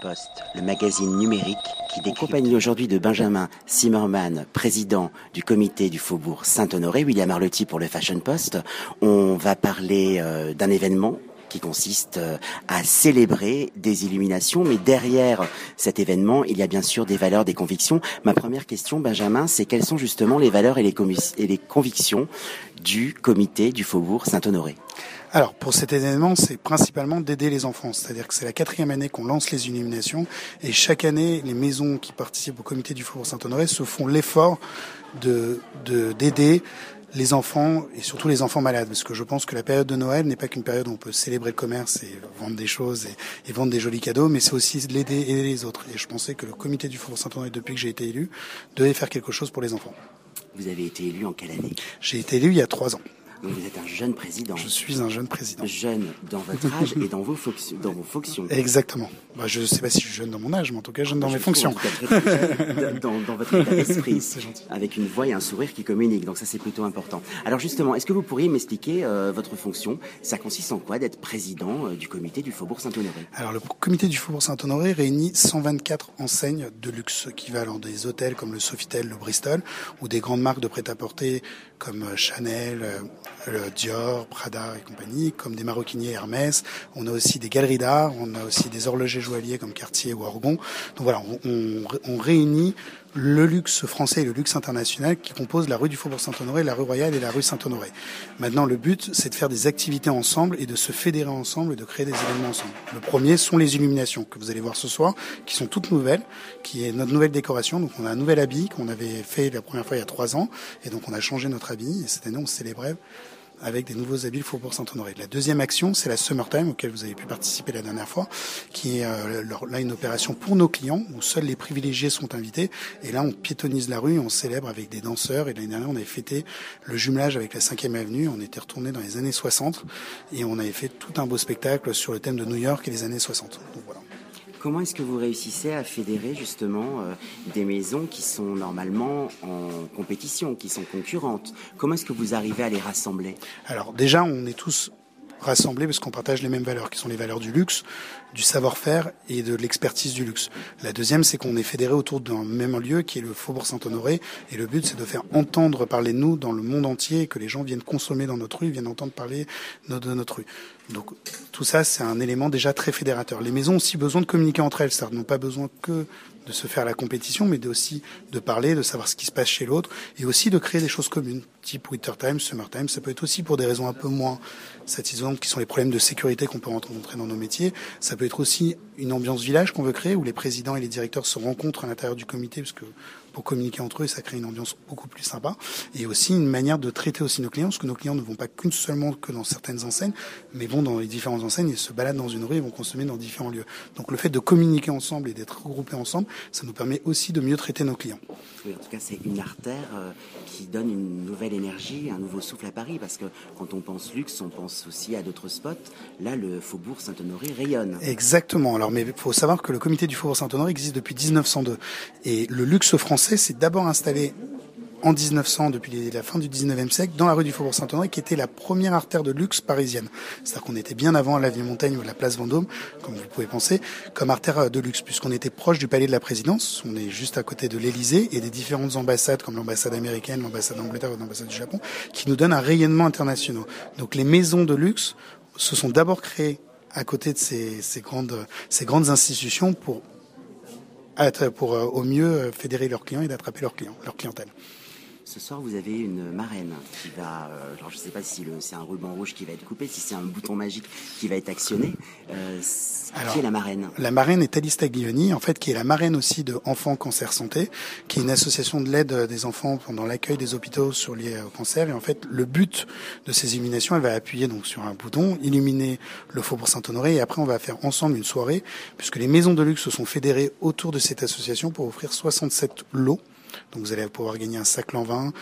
Post, le magazine numérique qui décrit. compagnie aujourd'hui de Benjamin Zimmerman, président du comité du Faubourg Saint-Honoré, William Arlotti pour le Fashion Post. On va parler euh, d'un événement qui consiste euh, à célébrer des illuminations, mais derrière cet événement, il y a bien sûr des valeurs, des convictions. Ma première question, Benjamin, c'est quelles sont justement les valeurs et les, et les convictions du comité du Faubourg Saint-Honoré? Alors pour cet événement, c'est principalement d'aider les enfants. C'est-à-dire que c'est la quatrième année qu'on lance les illuminations et chaque année, les maisons qui participent au comité du Faubourg Saint-Honoré se font l'effort de d'aider les enfants et surtout les enfants malades, parce que je pense que la période de Noël n'est pas qu'une période où on peut célébrer le commerce et vendre des choses et, vendre des jolis cadeaux, mais c'est aussi l'aider et aider les autres. Et je pensais que le comité du Faubourg Saint-Honoré, depuis que j'ai été élu, devait faire quelque chose pour les enfants. Vous avez été élu en quelle année? J'ai été élu il y a trois ans vous êtes un jeune président. Je suis un jeune président. Jeune dans votre âge et dans vos, fonctions, dans vos fonctions. Exactement. Bah, je ne sais pas si je suis jeune dans mon âge, mais en tout cas jeune dans mes fonctions. dans, dans, votre état d'esprit. avec une voix et un sourire qui communiquent. Donc ça, c'est plutôt important. Alors justement, est-ce que vous pourriez m'expliquer euh, votre fonction? Ça consiste en quoi d'être président euh, du comité du Faubourg Saint-Honoré? Alors le comité du Faubourg Saint-Honoré réunit 124 enseignes de luxe qui valent des hôtels comme le Sofitel, le Bristol, ou des grandes marques de prêt-à-porter comme euh, Chanel, euh, Dior, Prada et compagnie, comme des maroquiniers Hermès. On a aussi des galeries d'art, on a aussi des horlogers joailliers comme Cartier ou Orgon. Donc voilà, on, on réunit le luxe français et le luxe international qui composent la rue du Faubourg Saint-Honoré, la rue Royale et la rue Saint-Honoré. Maintenant, le but, c'est de faire des activités ensemble et de se fédérer ensemble et de créer des événements ensemble. Le premier sont les illuminations que vous allez voir ce soir, qui sont toutes nouvelles, qui est notre nouvelle décoration. Donc, on a un nouvel habit qu'on avait fait la première fois il y a trois ans, et donc on a changé notre habit. Et cette année, on célébrait avec des nouveaux habits Faubourg Saint-Honoré. La deuxième action, c'est la Summertime, auquel vous avez pu participer la dernière fois, qui est euh, là une opération pour nos clients, où seuls les privilégiés sont invités. Et là, on piétonise la rue, on célèbre avec des danseurs. Et l'année dernière, on avait fêté le jumelage avec la 5e avenue. On était retourné dans les années 60 et on avait fait tout un beau spectacle sur le thème de New York et les années 60. Donc voilà. Comment est-ce que vous réussissez à fédérer justement euh, des maisons qui sont normalement en compétition, qui sont concurrentes? Comment est-ce que vous arrivez à les rassembler? Alors déjà, on est tous rassemblés parce qu'on partage les mêmes valeurs, qui sont les valeurs du luxe, du savoir-faire et de l'expertise du luxe. La deuxième, c'est qu'on est fédéré autour d'un même lieu qui est le Faubourg Saint-Honoré. Et le but, c'est de faire entendre parler de nous dans le monde entier et que les gens viennent consommer dans notre rue, viennent entendre parler de notre rue. Donc tout ça, c'est un élément déjà très fédérateur. Les maisons ont aussi besoin de communiquer entre elles, c'est-à-dire n'ont pas besoin que de se faire la compétition, mais aussi de parler, de savoir ce qui se passe chez l'autre, et aussi de créer des choses communes, type Winter Time, Summer Time. Ça peut être aussi pour des raisons un peu moins satisfaisantes, qui sont les problèmes de sécurité qu'on peut rencontrer dans nos métiers. Ça peut être aussi une ambiance village qu'on veut créer, où les présidents et les directeurs se rencontrent à l'intérieur du comité, parce que pour communiquer entre eux, ça crée une ambiance beaucoup plus sympa. Et aussi une manière de traiter aussi nos clients, parce que nos clients ne vont pas qu'une seulement que dans certaines enseignes, mais vont dans les différentes enseignes et se baladent dans une rue et vont consommer dans différents lieux. Donc le fait de communiquer ensemble et d'être regroupés ensemble, ça nous permet aussi de mieux traiter nos clients. Oui, en tout cas, c'est une artère euh, qui donne une nouvelle énergie, un nouveau souffle à Paris, parce que quand on pense luxe, on pense aussi à d'autres spots. Là, le Faubourg Saint-Honoré rayonne. Exactement. Alors, mais il faut savoir que le comité du Faubourg Saint-Honoré existe depuis 1902. Et le luxe français s'est d'abord installé en 1900, depuis la fin du 19e siècle, dans la rue du Faubourg Saint-Honoré, qui était la première artère de luxe parisienne. C'est-à-dire qu'on était bien avant la Ville Montaigne ou la place Vendôme, comme vous pouvez penser, comme artère de luxe, puisqu'on était proche du palais de la présidence, on est juste à côté de l'Élysée et des différentes ambassades, comme l'ambassade américaine, l'ambassade d'Angleterre ou l'ambassade du Japon, qui nous donnent un rayonnement international. Donc les maisons de luxe se sont d'abord créées à côté de ces grandes institutions pour, pour euh, au mieux fédérer leurs clients et d'attraper leurs clients, leur clientèle. Ce soir, vous avez une marraine qui va. Euh, alors, je ne sais pas si c'est un ruban rouge qui va être coupé, si c'est un bouton magique qui va être actionné. Euh, qui est la marraine? La marraine est Alice Taglioni, en fait, qui est la marraine aussi de Enfants Cancer Santé, qui est une association de l'aide des enfants pendant l'accueil des hôpitaux sur liés au cancer. Et en fait, le but de ces illuminations, elle va appuyer donc sur un bouton, illuminer le Faubourg Saint-Honoré, et après, on va faire ensemble une soirée, puisque les maisons de luxe se sont fédérées autour de cette association pour offrir 67 lots donc vous allez pouvoir gagner un sac Lanvin,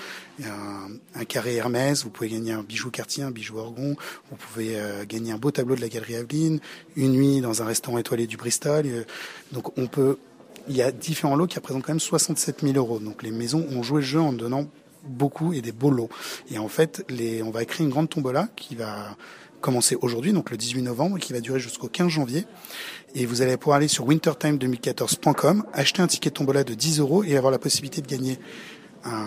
un, un carré Hermès, vous pouvez gagner un bijou Cartier, un bijou Orgon, vous pouvez euh, gagner un beau tableau de la galerie Aveline, une nuit dans un restaurant étoilé du Bristol. Euh, donc on peut, il y a différents lots qui représentent quand même 67 000 euros. Donc les maisons ont joué le jeu en donnant beaucoup et des beaux lots. Et en fait, on va créer une grande tombola qui va commencer aujourd'hui, donc le 18 novembre, et qui va durer jusqu'au 15 janvier. Et vous allez pouvoir aller sur wintertime2014.com, acheter un ticket tombola de 10 euros et avoir la possibilité de gagner un,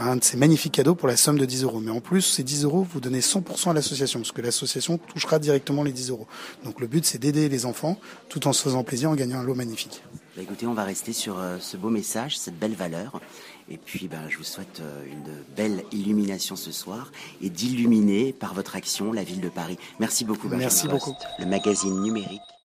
un, de ces magnifiques cadeaux pour la somme de 10 euros. Mais en plus, ces 10 euros, vous donnez 100% à l'association, parce que l'association touchera directement les 10 euros. Donc le but, c'est d'aider les enfants, tout en se faisant plaisir, en gagnant un lot magnifique. Bah écoutez, on va rester sur euh, ce beau message, cette belle valeur. Et puis, ben, je vous souhaite euh, une belle illumination ce soir et d'illuminer par votre action la ville de Paris. Merci beaucoup. Benjamin Merci beaucoup. Le magazine numérique.